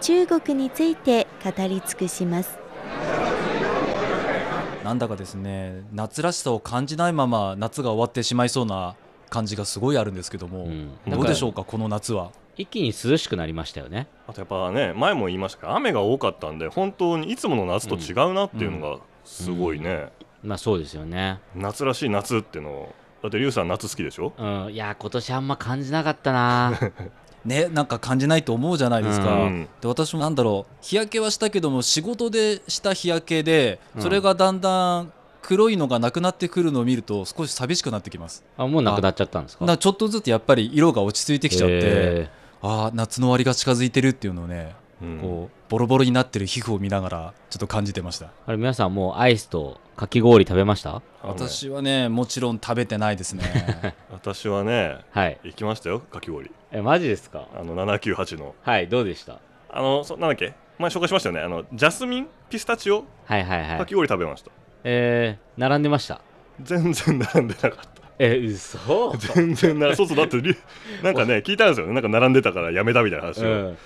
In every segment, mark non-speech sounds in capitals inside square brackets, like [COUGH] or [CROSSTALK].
中国について語り尽くします。なんだかですね夏らしさを感じないまま夏が終わってしまいそうな感じがすごいあるんですけども、うん。どうでしょうかこの夏は？一気に涼しくなりましたよね。あとやっぱね前も言いましたけど雨が多かったんで本当にいつもの夏と違うなっていうのがすごいね、まあそうですよね。夏らしい夏っていうのをだってリュウさん夏好きでしょ？うん。いや今年あんま感じなかったな [LAUGHS] ねなんか感じないと思うじゃないですか、うん。で私もなんだろう日焼けはしたけども仕事でした日焼けでうん。それがだんだん黒いのがなくなってくるのを見ると少し寂しくなってきます。あもうなくなっちゃったんですか？ちょっとずつやっぱり色が落ち着いてきちゃって、へああ夏の終わりが近づいてるっていうのをね、うん。こうボロボロになってる皮膚を見ながらちょっと感じてました。ーあれ皆さんもうアイスとかき氷食べました？私はねもちろん食べてないですね。[LAUGHS] 私はねはい。行きましたよかき氷。えマジですか？あの798の。はいどうでした？あのそなんだっけ？前紹介しましたよね。あのジャスミンピスタチオ？はいはいはい。かき氷食べました、えー、並んでました？全然並んでなかった。え嘘？全然なそうそうだってり [LAUGHS] なんかね聞いたんですよね。なんか並んでたからやめたみたいな話を、うん。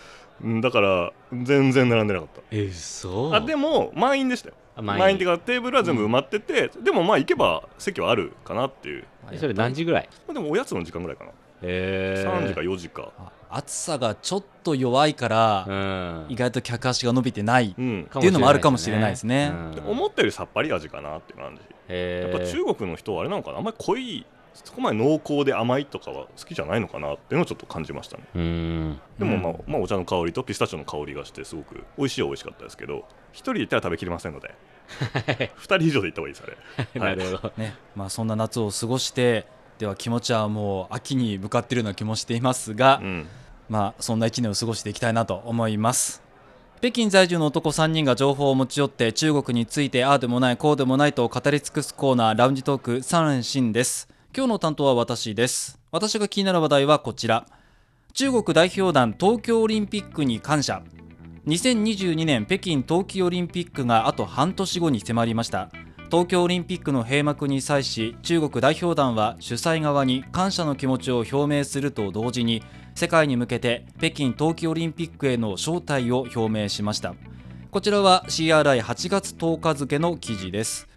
うんだから全然並んでなかった。え嘘？あでも満員でしたよ。あ満員っていうかテーブルは全部埋まってて、でもまあ行けば席はあるかなっていう。えそれ何時ぐらい？まあでもおやつの時間ぐらいかな、えー、3時か4時か。あ暑さがちょっと弱いから、うん。意外と客足が伸びてないうんっていうのもあるかもしれないですね。うん。で思ったよりさっぱり味かなっていう感じやっぱ中国の人はあれなのかな？あんまり濃いそこまで濃厚で甘いとかは好きじゃないのかなっていうのをちょっと感じましたね。でも、まあうまあ、お茶の香りとピスタチオの香りがしてすごく美味しいは美味しかったですけど一人で行ったら食べきれませんので。二人以上で行った方がいいですあれ、[LAUGHS] はないるほど。ね。まあ、そんな夏を過ごしてでは気持ちはもう秋に向かっているような気もしていますが、うん、まあ、そんな1年を過ごしていきたいなと思います。北京在住の男3人が情報を持ち寄って中国についてああでもないこうでもないと語り尽くすコーナーラウンジトーク3連新です今日の担当は私です。私が気になる話題はこちら。中国代表団東京オリンピックに感謝。2022年北京冬季オリンピックがあと半年後に迫りました。東京オリンピックの閉幕に際し中国代表団は主催側に感謝の気持ちを表明すると同時に世界に向けて北京冬季オリンピックへの招待を表明しました。こちらは CRI8 月10日付の記事です。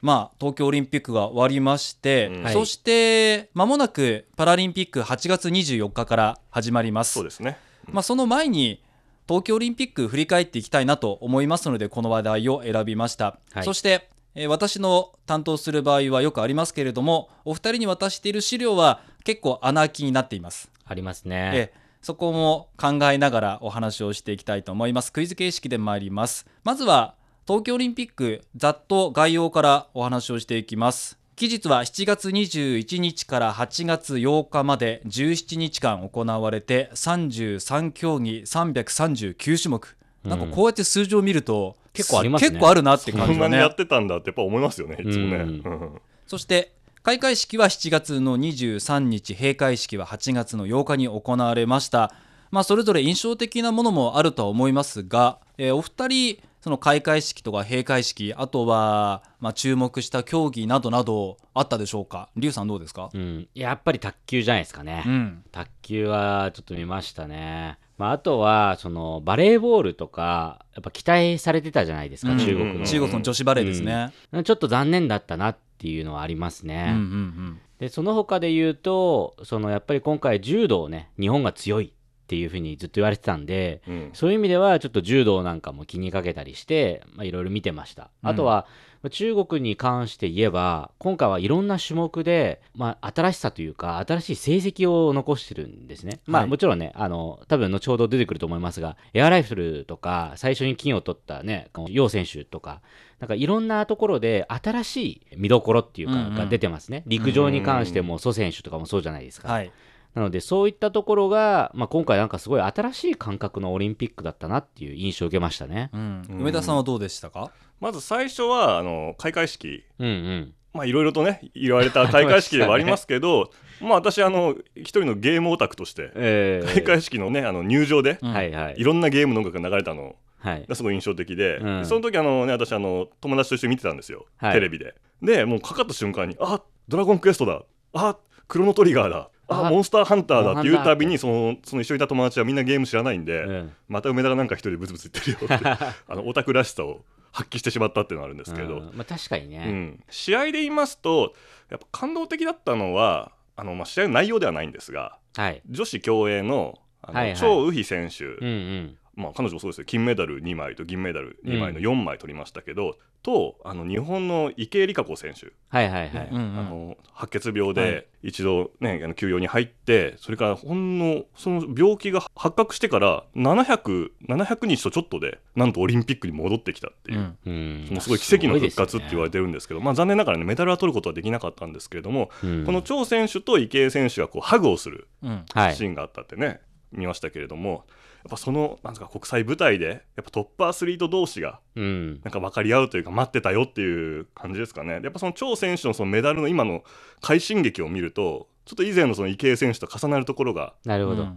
まあ東京オリンピックが終わりまして、うん。はい。そして間もなくパラリンピック8月24日から始まります。そうですね。まあ、その前に東京オリンピック振り返っていきたいなと思いますのでこの話題を選びました、はい。そして、えー私の担当する場合はよくありますけれどもお二人に渡している資料は結構穴開きになっています、ありますね。えーそこも考えながらお話をしていきたいと思います。クイズ形式で参ります。まずは東京オリンピックざっと概要からお話をしていきます。期日は7月21日から8月8日まで17日間行われて33競技339種目、なんかこうやって数字を見ると結構ありますね。結構あるなって感じがね。こんなにやってたんだってやっぱ思いますよねいつもね、うん。うん。そして開会式は7月の23日閉会式は8月の8日に行われました、まあ、それぞれ印象的なものもあるとは思いますが、えーお二人その開会式とか閉会式あとは、まあ、注目した競技などなどあったでしょうか？劉さんどうですか、うん、やっぱり卓球じゃないですかね、うん。卓球はちょっと見ましたね、まあ、あとはそのバレーボールとかやっぱ期待されてたじゃないですか、うん中国の、中国の女子バレーですね、ちょっと残念だったなっていうのはありますうん、ね、うんうん。でその他で言うとそのやっぱり今回柔道ね日本が強いっていうふうにずっと言われてたんでうん。そういう意味ではちょっと柔道なんかも気にかけたりしてまあいろいろ見てました、うん。あとはまあ中国に関して言えば今回はいろんな種目で、まあ、新しさというか新しい成績を残してるんですね、まあはい。もちろんねあの多分後ほど出てくると思いますがエアライフルとか最初に金を取ったねこの楊選手とかなんかいろんなところで新しい見どころっていうか、うんうん。が出てますね。陸上に関しても蘇選手とかもそうじゃないですか、はいななのでそういったところが、まあ、今回なんかすごい新しい感覚のオリンピックだったなっていう印象を受けましたね。うん。うん。梅田さんはどうでしたか？まず最初はあの開会式。うんうん。まあいろいろとね言われた [LAUGHS] 開会式ではありますけどまあ私あの一人のゲームオタクとしてえ開会式のねあの入場でうん。はいはい。い。ろんなゲームの音楽が流れたのはい。がすごい印象的で、うん。その時あのね私あの友達と一緒に見てたんですよ、はい。テレビで。でもうかかった瞬間にあドラゴンクエストだ。あクロノトリガーだああモンスターハンターだっていうたびにそのその一緒にいた友達はみんなゲーム知らないんで、うんまた梅田がなんか一人でブツブツ言ってるよって。[LAUGHS] あのオタクらしさを発揮してしまったっていうのがあるんですけど、うんまあ、確かにうね。ん。試合で言いますとやっぱ感動的だったのはあの、まあ、試合の内容ではないんですがはい。女子競泳のあの、はいはい。張雨霏選手、うんうん。まあ、彼女もそうですよ。金メダル2枚と銀メダル2枚の4枚取りましたけど、とあの日本の池江璃花子選手、はいはいはい。うんうんあの白血病はい。で一度、ねあの休養に入ってそれからほんのその病気が発覚してから700 700日とちょっとでなんとオリンピックに戻ってきたっていう。うん。うん。そのすごい奇跡の復活って言われて、てるんですけどまあ、残念ながらねメダルは取ることはできなかったんですけれども、うん。この張選手と池江選手がこうハグをするうん。はい。シーンがあったってね、見ましたけれどもぱそのなんですか国際舞台でやっぱトップアスリート同士がうん。なんか分かり合うというか待ってたよっていう感じですかね。やっぱその張選手のそのメダルの今の快進撃を見るとちょっと以前のその池江選手と重なるところが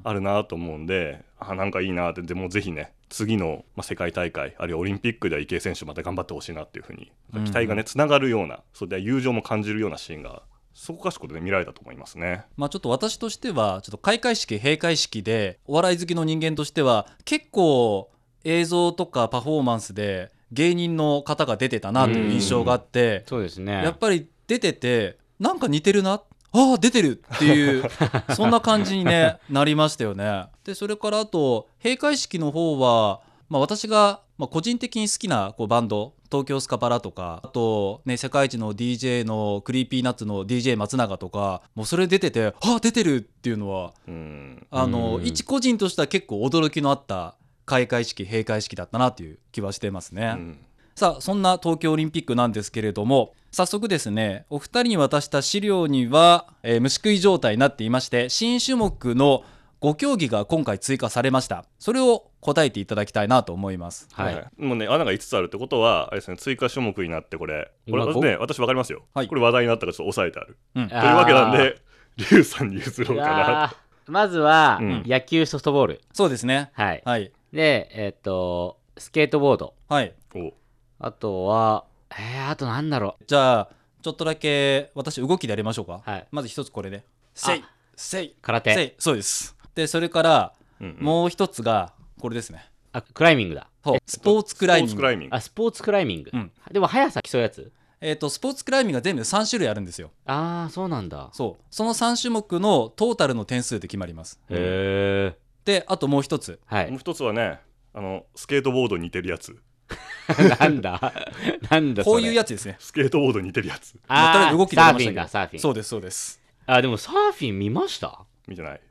あるなと思うんであなんかいいなって。でもぜひね次の、まあ、世界大会あるいはオリンピックでは池江選手また頑張ってほしいなっていうふうにうん。期待がねつながるようなそれで友情も感じるようなシーンがそこかしこで、ね、見られたと思いますね。まあ、ちょっと私としてはちょっと開会式閉会式でお笑い好きの人間としては結構映像とかパフォーマンスで芸人の方が出てたなという印象があってそうですね。やっぱり出ててなんか似てるなああ出てるっていう [LAUGHS] そんな感じに、ね、なりましたよね。でそれからあと閉会式の方は、まあ、私が、まあ、個人的に好きなこうバンド東京スカパラとかあと、ね、世界一の DJ のクリーピーナッツの DJ 松永とかもうそれ出ててああ出てるっていうのはうん。あの、うん。一個人としては結構驚きのあった開会式閉会式だったなっていう気はしてますね。うん。さあそんな東京オリンピックなんですけれども早速ですねお二人に渡した資料には、えー虫食い状態になっていまして新種目の5競技が今回追加されました。それを答えていただきたいなと思います。はい。もうね穴が5つあるってことはあれですね追加種目になってこれこれね私分かりますよ、はい。これ話題になったからちょっと抑えてある。うんというわけなんでリュウさんに譲ろうかな。まずは、うん。野球ソフトボール。そうですね。はい。はい。で、えっと、スケートボード。はい。お。あとは、えー、あとなんだろじゃあちょっとだけ私動きでやりましょうか、はい。まず一つこれね。せい。せい。空手。せい。そうです。でそれからうんうん。もう一つがこれですね。あ、クライミングだ。そうスポーツクライミング。あ、スポーツクライミング。うん。でも速さ競うやつ？えー、とスポーツクライミングが全部で3種類あるんですよ。ああ、そうなんだ。そう。その3種目のトータルの点数で決まります。へえ。であともう一つ。はい。もう一つはねあのスケートボードに似てるやつ。[LAUGHS] なんだ？[LAUGHS] なんだこういうやつですね。スケートボードに似てるやつ。まああえあーず動きでサーフィンだ、サーフィン。そうですそうです。あ、でもサーフィン見ました？見てない。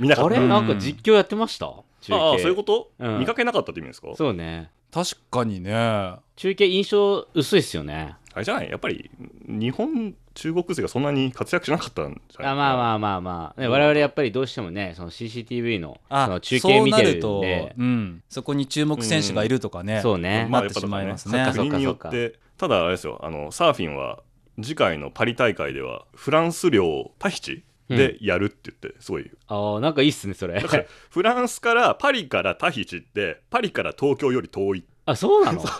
見なかあれ？ったなんか実況やってました？中継。ああそういうこと、うん。見かけなかったって意味ですか？そうね。確かにね。中継印象薄いっすよね。あれじゃない？やっぱり日本中国勢がそんなに活躍しなかったんじゃない？あまあまあまあまあ、ね、我々やっぱりどうしてもね、その CCTV のそあの中継見てるんそうなるでと、、うん、そこに注目選手がいるとかね、そうね。まあなってしまいますね。やっぱそっか国によってただあれですよあのサーフィンは次回のパリ大会ではフランス領タヒチでやるって言ってすごい、ああ、なんかいいっすね、それ。だ。から [LAUGHS] フランスからパリからタヒチってパリから東京より遠い。あ、そうなの？[LAUGHS]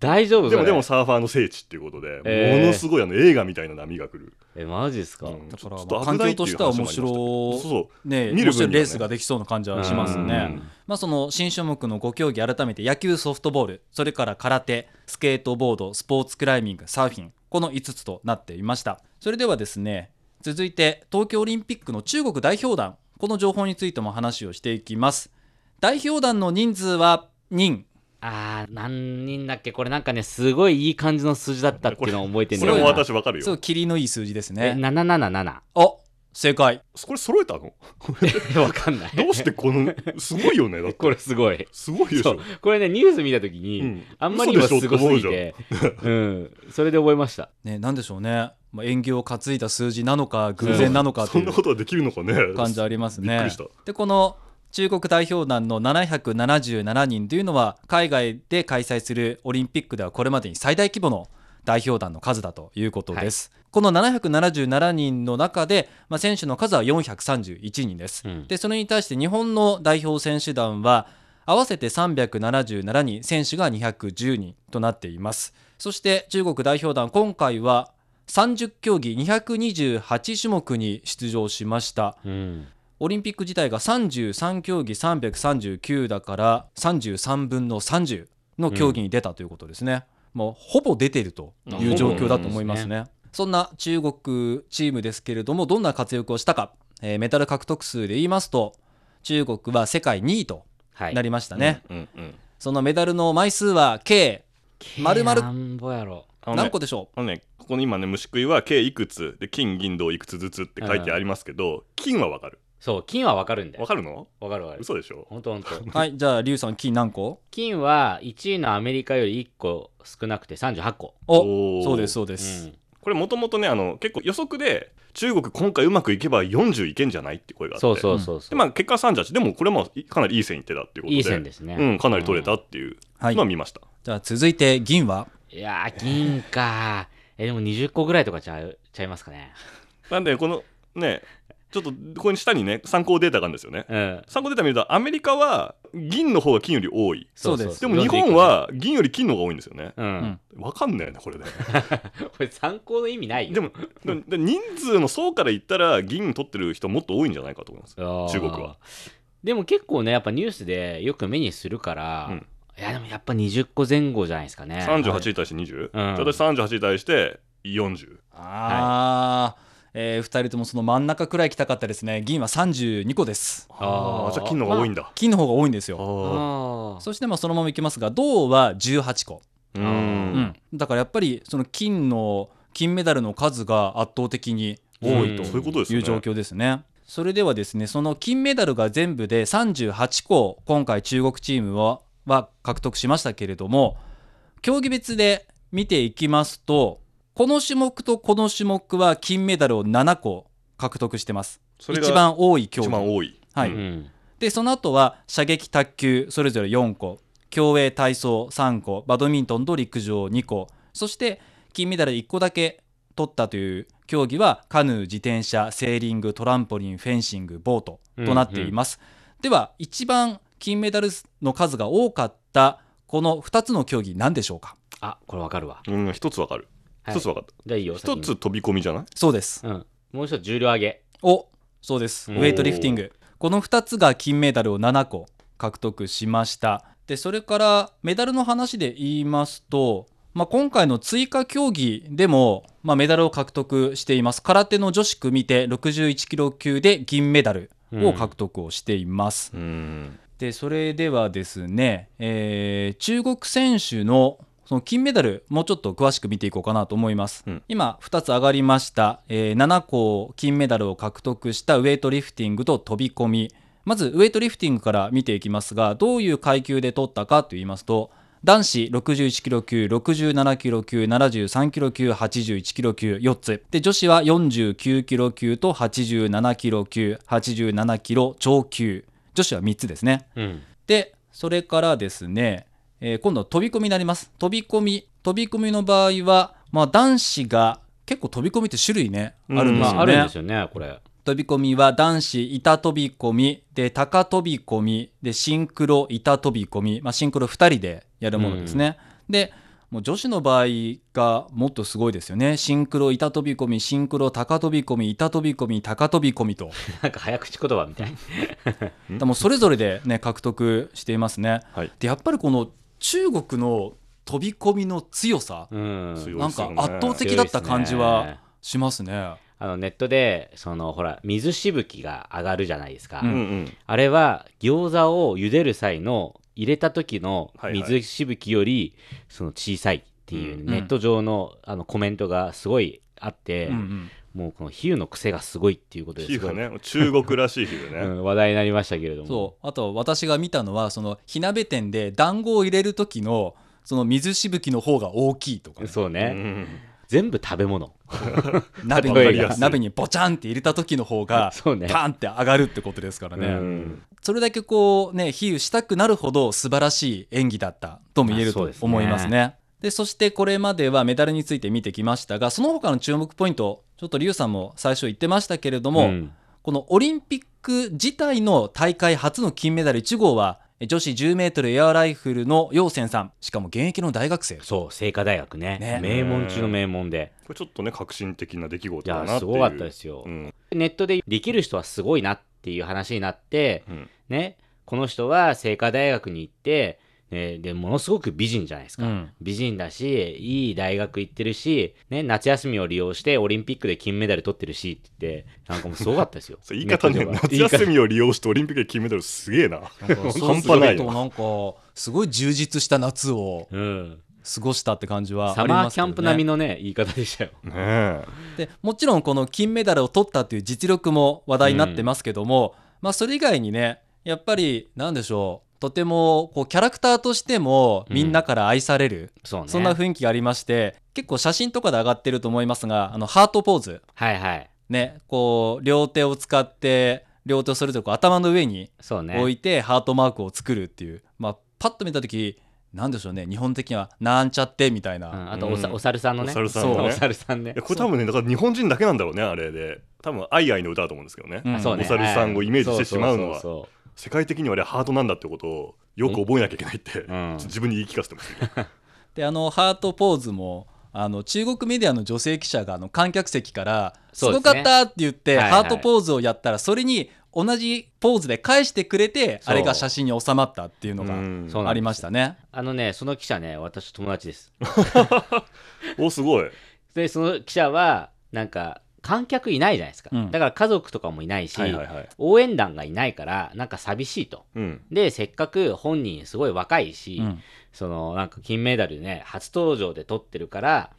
大丈夫でもでもサーファーの聖地っていうことで、えー。ものすごいあの映画みたいな波が来る、え、マジですか、うん。だからちょっとまあ環境としては面危ないっていう話もありましたけど白そうそう。ね見る分にはね。面白いレースができそうな感じはしますうねん。まあその新種目の5競技改めて野球ソフトボールそれから空手スケートボードスポーツクライミングサーフィンこの5つとなっていました。それではですね続いて東京オリンピックの中国代表団。この情報についても話をしていきます。代表団の人数は人。あー、何人だっけ？これなんかね、すごいいい感じの数字だったっていうのを覚えてるんそれも。私わかるよ。すごいキリのいい数字ですえ、ね777。お正解。これ揃えたの？[LAUGHS] わかんない。どうしてこのすごいよねだって。これすごい。すごいでしょ。そう。これね、ニュース見たときに、うん。あんまりにもすごすぎ嘘て、うん、それで覚えました。ねなんでしょうねまあ、縁起を担いだ数字なのか偶然なのかとそいうんなことはできるのかね感じありますね。でこの中国代表団の777人というのは海外で開催するオリンピックではこれまでに最大規模の代表団の数だということです。この777人の中で、まあ、選手の数は431人です。うんでそれに対して日本の代表選手団は合わせて377人選手が210人となっていますそして中国代表団今回は30競技228種目に出場しました。うん。オリンピック自体が33競技339だから33分の30の競技に出たということですね、もうほぼ出ているという状況だと思いますね。そんな中国チームですけれどもどんな活躍をしたか、えーメダル獲得数で言いますと中国は世界2位とはい。なりましたね、うんうんそのメダルの枚数は計丸々。何個でしょあのねここに今ね虫食いは計いくつで金銀銅いくつずつって書いてありますけど、金はわかる。そう金はわかるんだよわかるの？わかるわかる。嘘でしょ？ほんとほんとうはいじゃあリュウさん金何個？金は1位のアメリカより1個少なくて38個。おおー。そうですそうでうす、ん。これもともとねあの結構予測で中国今回うまくいけば40いけんじゃないって声があって。そうそうそうそう。でまあ結果は38でもこれもかなりいい線いってたっていうことで。いい線ですね。うん、かなり取れたっていう。はい。のは見ました、じゃあ続いて銀は？いやー銀かえでも20個ぐらいとかちゃう？ちゃいますかね。なんでこのねちょっとここに下にね参考データがあるんですよね。うん。参考データ見るとアメリカは銀の方が金より多い。そうです。でも日本は銀より金の方が多いんですよね。うん、うんわかんないよねこれで。[LAUGHS] これ参考の意味ないよ。でもでもで人数の層から言ったら銀取ってる人もっと多いんじゃないかと思います。中国は。でも結構ねやっぱニュースでよく目にするから、うんいやでもやっぱ20個前後じゃないですかね。38に対して 20? うん。じゃあ私38に対して40あー、えー、2人ともその真ん中くらい来たかったですね。銀は32個です。あーじゃあ金の方が多いんだ、金の方が多いんですよ。ああそしてまあそのままいきますが銅は18個、ーううん。ん、だからやっぱりその金の金メダルの数が圧倒的に多いという状況ですね。それではですねその金メダルが全部で38個今回中国チームはは獲得しましたけれども競技別で見ていきますとこの種目とこの種目は金メダルを7個獲得してます。一番多い競技。一番多い。はい。ーうん。でその後は射撃卓球それぞれ4個。競泳体操3個。バドミントンと陸上2個。そして金メダル1個だけ取ったという競技はカヌー自転車セーリングトランポリンフェンシングボートとなっています、では一番金メダルの数が多かったこの2つの競技何でしょうか？あこれわかるわ。うん一つわかる。はい。一つわかった。じゃあいいよ一先に。つ飛び込みじゃない？そうです。うん。もう一つ重量上げ。おそうです。ウェイトリフティング。この2つが金メダルを7個獲得しました。でそれからメダルの話で言いますと、まあ、今回の追加競技でも、まあ、メダルを獲得しています。空手の女子組手61キロ級で銀メダルを獲得をしています、うんでそれではですね、えー中国選手のその金メダルもうちょっと詳しく見ていこうかなと思います、うん。今2つ上がりました、えー7個金メダルを獲得したウェイトリフティングと飛び込み。まずウェイトリフティングから見ていきますがどういう階級で取ったかと言いますと男子61キロ級67キロ級73キロ級81キロ級4つ。で女子は49キロ級と87キロ級87キロ超級女子は3つですね。うん。でそれからですね、えー今度は飛び込みになります。飛び込み飛び込みの場合は、まあ、男子が結構飛び込みって種類ねうんあるんですよね、まああるんですよねこれ。飛び込みは男子板飛び込みで高飛び込みでシンクロ板飛び込み、まあ、シンクロ2人でやるものですね、でもう女子の場合がもっとすごいですよね。シンクロ板飛び込みシンクロ高飛び込み板飛び込み高飛び込みと。[LAUGHS] なんか早口言葉みたい。[LAUGHS] でもそれぞれでね獲得していますね。はい。でやっぱりこの中国の飛び込みの強さ、うん。なんか圧倒的だった感じはしますね。あのネットでそのほら水しぶきが上がるじゃないですか、ううんうん。あれは餃子を茹でる際の入れた時の水しぶきよりその小さいっていううん。ネット上のあのコメントがすごいあって、もうこの比喩の癖がすごいっていうことですごい、皮膚がね中国らしい皮膚ね、うん、話題になりましたけれども。そう。あと私が見たのはその火鍋店で団子を入れる時のその水しぶきの方が大きいとかね、そうね、うん。全部食べ物。[LAUGHS] 鍋に鍋にボチャンって入れた時の方が [LAUGHS] そうね。パンって上がるってことですからね、うんそれだけこうね比喩したくなるほど素晴らしい演技だったとも言えると思いますね。でそしてこれまではメダルについて見てきましたがその他の注目ポイントちょっとリュウさんも最初言ってましたけれども、うん。このオリンピック自体の大会初の金メダル1号は女子 10m エアライフルの楊泉さん。しかも現役の大学生。そう清華大学ね。ね。名門中の名門で。これちょっとね革新的な出来い事だなっていう。やすごかったですよ、うん。ネットでできる人はすごいなっていう話になって、うん。ねこの人は清華大学に行って、ね、でものすごく美人じゃないですか、うん。美人だしいい大学行ってるし、ね、夏休みを利用してオリンピックで金メダル取ってるしって言ってなんかもうすごかったですよ。[LAUGHS] 言い方ね夏休みを利用してオリンピックで金メダルすげえな。半端ないとなんかすごい充実した夏をうん、過ごしたって感じはあサりマーキャンプますけどね。並みのね言い方でしたよ。ねえ。でもちろんこの金メダルを取ったっていう実力も話題になってますけども、まあそれ以外にねやっぱりなんでしょうとてもこうキャラクターとしてもみんなから愛される、そうね。そんな雰囲気がありまして結構写真とかで上がってると思いますがあのハートポーズ。はいはい。ねこう両手を使って両手をそれぞれこう頭の上にそうね。置いてハートマークを作るっていう、まあパッと見た時なんでしょうね日本的にはなんちゃってみたいな、うん、あとおさ、うん。お猿さんのね。お猿さんのね。そうお猿さんね。これ多分ねだから日本人だけなんだろうねあれで。多分「アイアイ」の歌だと思うんですけどね、うん。あそうね。お猿さんをイメージしてしまうのは世界的にはあれハートなんだってことをよく覚えなきゃいけないって、ん。自分に言い聞かせてます、[LAUGHS] であのハートポーズもあの中国メディアの女性記者があの観客席から「すごかった!」って言って、はいはい。ハートポーズをやったらそれに同じポーズで返してくれてあれが写真に収まったっていうのがありましたね。あのねその記者ね私友達です。[LAUGHS] おすごい。でその記者はなんか観客いないじゃないですか、うん。だから家族とかもいないし、はいはいはい。応援団がいないからなんか寂しいと。うん。でせっかく本人すごい若いし、うん。そのなんか金メダルね初登場で取ってるから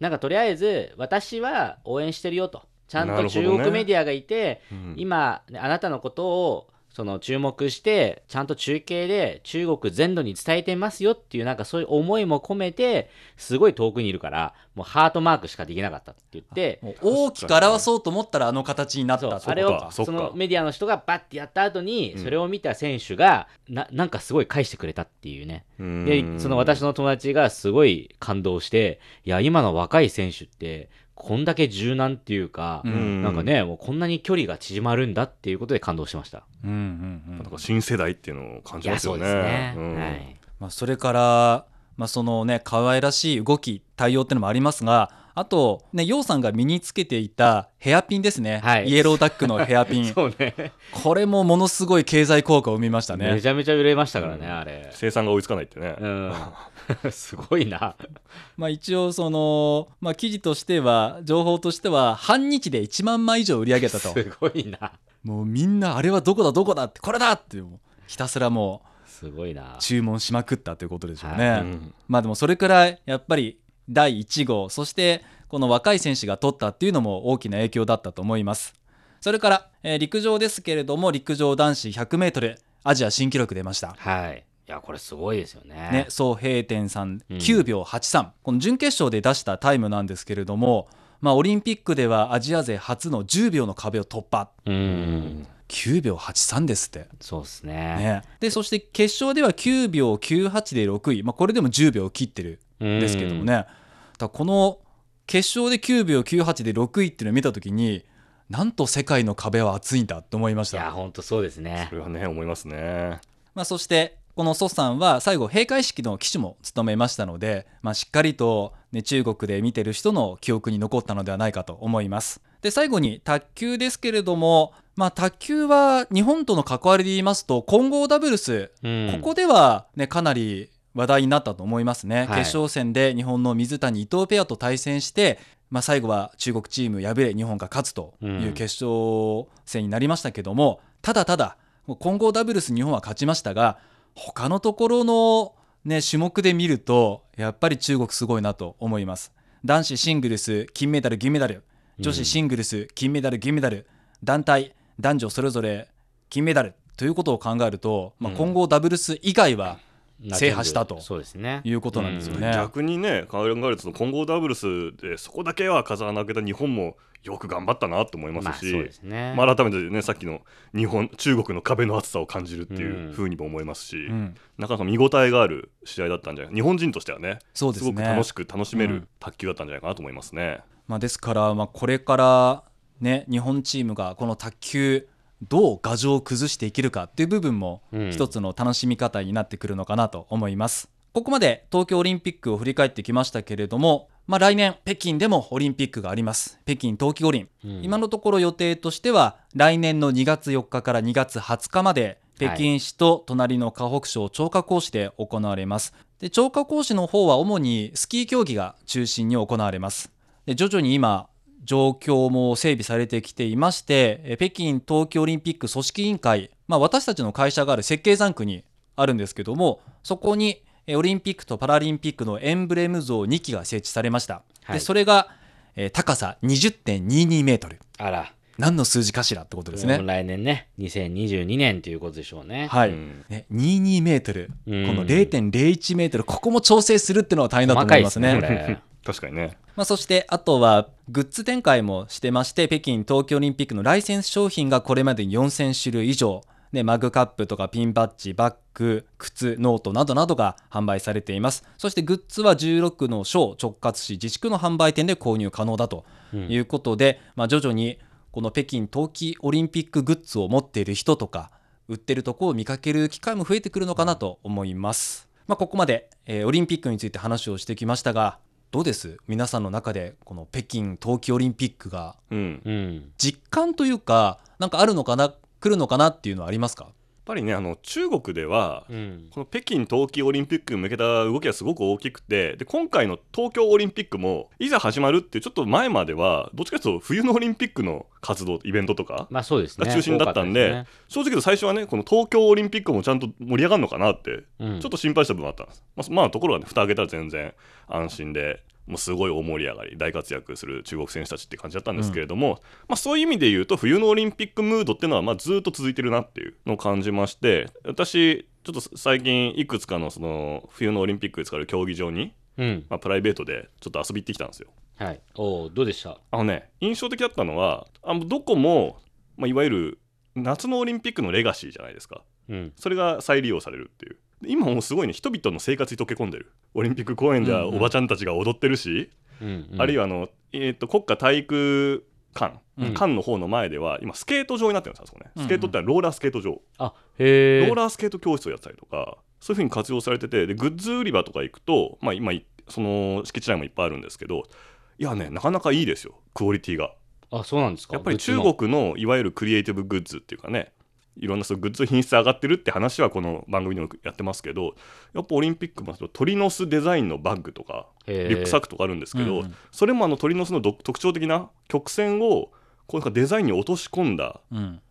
なんかとりあえず私は応援してるよとちゃんと中国メディアがいて、うん。今ねあなたのことをその注目してちゃんと中継で中国全土に伝えてますよっていうなんかそういう思いも込めてすごい遠くにいるからもうハートマークしかできなかったって言って大きく表そうと思ったらあの形になったあれをそのメディアの人がバッてやった後にうん。それを見た選手がななんかすごい返してくれたっていうね。うん。でその私の友達がすごい感動していや今の若い選手ってこんだけ柔軟っていうか、うん。なんかねもうこんなに距離が縮まるんだっていうことで感動しました。うんうんうん。なんか新世代っていうのを感いやそうじますよね。ですね、うん。はい。まあ、それから、まあ、そのね可愛らしい動き対応ってのもありますがあとね楊さんが身につけていたヘアピンですね、はい。イエローダックのヘアピン。[LAUGHS] そうね。これもものすごい経済効果を生みましたね。めちゃめちゃ売れましたからね、あれ。生産が追いつかないってね、うん。[LAUGHS] すごいな。まあ、一応その、まあ、記事としては情報としては半日で1万枚以上売り上げたと。すごいな。もうみんなあれはどこだどこだってこれだってもうひたすらもすごいな。う注文しまくったということでしょうね、はうん。まあでもそれくらいやっぱり第1号そしてこの若い選手が取ったっていうのも大きな影響だったと思います。それから、えー陸上ですけれども陸上男子 100m アジア新記録出ました。はい。いやこれすごいですよね。ね、総平天さんうん。9秒83、この準決勝で出したタイムなんですけれども、まあ、オリンピックではアジア勢初の10秒の壁を突破。うん。9秒83ですって、そうですね。ね、でそして決勝では9秒98で6位、まあ、これでも10秒を切ってるんですけどもね、だこの決勝で9秒98で6位っていうのを見た時になんと世界の壁は厚いんだと思いましいやた、ほんとそうですね。それはね思いますね。まあ、そしてこのソさんは最後閉会式の旗手も務めましたので、まあ、しっかりと、ね、中国で見てる人の記憶に残ったのではないかと思います。で最後に卓球ですけれども、まあ、卓球は日本との関わりで言いますと混合ダブルス、うん。ここでは、ね、かなり話題になったと思いますね、はい。決勝戦で日本の水谷伊藤ペアと対戦して、まあ、最後は中国チーム敗れ日本が勝つという決勝戦になりましたけども、ただただ混合ダブルス日本は勝ちましたが他のところの、ね、種目で見るとやっぱり中国すごいなと思います。男子シングルス金メダル銀メダル女子シングルス金メダル銀メダル団体男女それぞれ金メダルということを考えると、まあ、うん。混合ダブルス以外は制覇したと。そうですね。いうことなんですよね。逆にね考えるの混合ダブルスでそこだけは風穴開けた日本もよく頑張ったなと思いまあますし、そうですね。まあ、改めてねさっきの日本中国の壁の厚さを感じるっていううん。ふうにも思いますし、うん。なかなか見応えがある試合だったんじゃない日本人としてはねそうですね。ごく楽しく楽しめるうん。卓球だったんじゃないかなと思いますね。まあ、ですから、まあ、これから、ね、日本チームがこの卓球どう牙城を崩していけるかっていう部分もうん。一つの楽しみ方になってくるのかなと思います。ここまで東京オリンピックを振り返ってきましたけれども、まあ、来年北京でもオリンピックがあります。北京冬季五輪、うん。今のところ予定としては来年の2月4日から2月20日まで北京市と隣の河北省張家口市で行われます。で張家口市の方は主にスキー競技が中心に行われます。で徐々に今状況も整備されてきていましてえ北京冬季オリンピック組織委員会、まあ、私たちの会社がある設計山区にあるんですけどもそこにえオリンピックとパラリンピックのエンブレム像2基が設置されました、はい。でそれが、えー高さ20.22メートル。あら。何の数字かしらってことですね。来年ね。2022年ということでしょうね。はい、うん。ね、22メートル、うん。この0.01メートル、ここも調整するっていうのは大変だと思いますね。ねこれ。[LAUGHS] 確かにね。まあ、そしてあとはグッズ展開もしてまして北京冬季オリンピックのライセンス商品がこれまでに4000種類以上。でマグカップとかピンバッジバッグ靴ノートなどなどが販売されています。そしてグッズは16の省直轄市自治区の販売店で購入可能だと。いうことで、まあ、徐々にこの北京冬季オリンピックグッズを持っている人とか売ってるとこを見かける機会も増えてくるのかなと思います。まあ、ここまで、えーオリンピックについて話をしてきましたがどうです？皆さんの中でこの北京冬季オリンピックが実感というかなんかあるのかな来るのかなっていうのはありますか？ぱりねあの中国ではうん。この北京冬季オリンピックに向けた動きがすごく大きくてで今回の東京オリンピックもいざ始まるってちょっと前まではどっちかというと冬のオリンピックの活動イベントとかまあそうですね。が中心だったんで多か正直言うと最初はねこの東京オリンピックもちゃんと盛り上がるのかなってうん。ちょっと心配した部分があったんです、まあ、まあところがね蓋開けたら全然安心でもうすごい大盛り上がり大活躍する中国選手たちって感じだったんですけれども、まあ、そういう意味で言うと冬のオリンピックムードっていうのはまあずっと続いてるなっていうのを感じまして私ちょっと最近いくつかのその冬のオリンピックで使われる競技場に、うん。まあ、プライベートでちょっと遊び行ってきたんですよ。はい。おおどうでした？あのね印象的だったのはあのどこも、まあ、いわゆる夏のオリンピックのレガシーじゃないですか。うん。それが再利用されるっていう。で今もうすごいね人々の生活に溶け込んでる。オリンピック公園ではおばちゃんたちが踊ってるし、うんうん。あるいはあの、えー、と国家体育館、うん。館の方の前では今スケート場になってるんですよあそこね。うんうん。スケートってローラースケート場、あへえローラースケート教室をやってたりとかそういうふうに活用されててでグッズ売り場とか行くと、まあ、今いその敷地内もいっぱいあるんですけどいやねなかなかいいですよクオリティが。あそうなんですか？やっぱり中国のいわゆるクリエイティブグッズっていうかねいろんなそういうグッズの品質上がってるって話はこの番組でもやってますけどやっぱオリンピックも鳥の巣デザインのバッグとかリュックサックとかあるんですけど、うんうん。それもあの鳥の巣の独特徴的な曲線をこうなんかデザインに落とし込んだ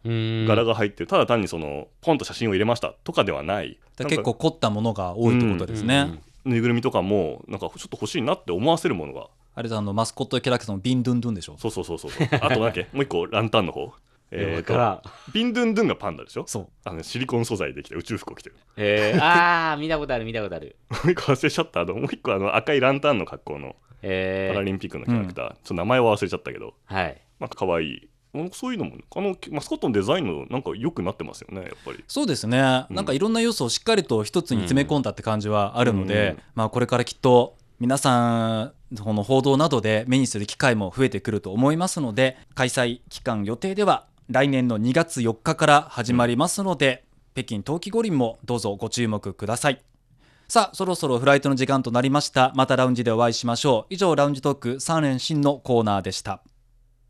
柄が入ってる、ただ単にそのポンと写真を入れましたとかではない。結構凝ったものが多いってことですね。うんうん。ぬいぐるみとかもなんかちょっと欲しいなって思わせるものが。あれあのマスコットキャラクターのビンドゥンドゥンでしょ。そうそうそうそう。そうあとだっけ。もう一個ランタンの方えーから。ビンドゥンドゥンがパンダでしょ？そう。あのシリコン素材できて宇宙服を着てる。へえ [LAUGHS] あー見たことある見たことある。もう一個忘れちゃったあのもう？一個あの赤いランタンの格好のパラリンピックのキャラクター、ちょっと名前は忘れちゃったけど。はい。なんか可愛い。うんそういうのもあのマスコットのデザインのなんか良くなってますよねやっぱり。そうですね、なんかいろんな要素をしっかりと一つに詰め込んだって感じはあるので、うんまあ、これからきっと皆さんこの報道などで目にする機会も増えてくると思いますので開催期間予定では来年の2月4日から始まりますので、北京冬季五輪もどうぞご注目ください。さあそろそろフライトの時間となりました。またラウンジでお会いしましょう。以上ラウンジトーク3連新のコーナーでした。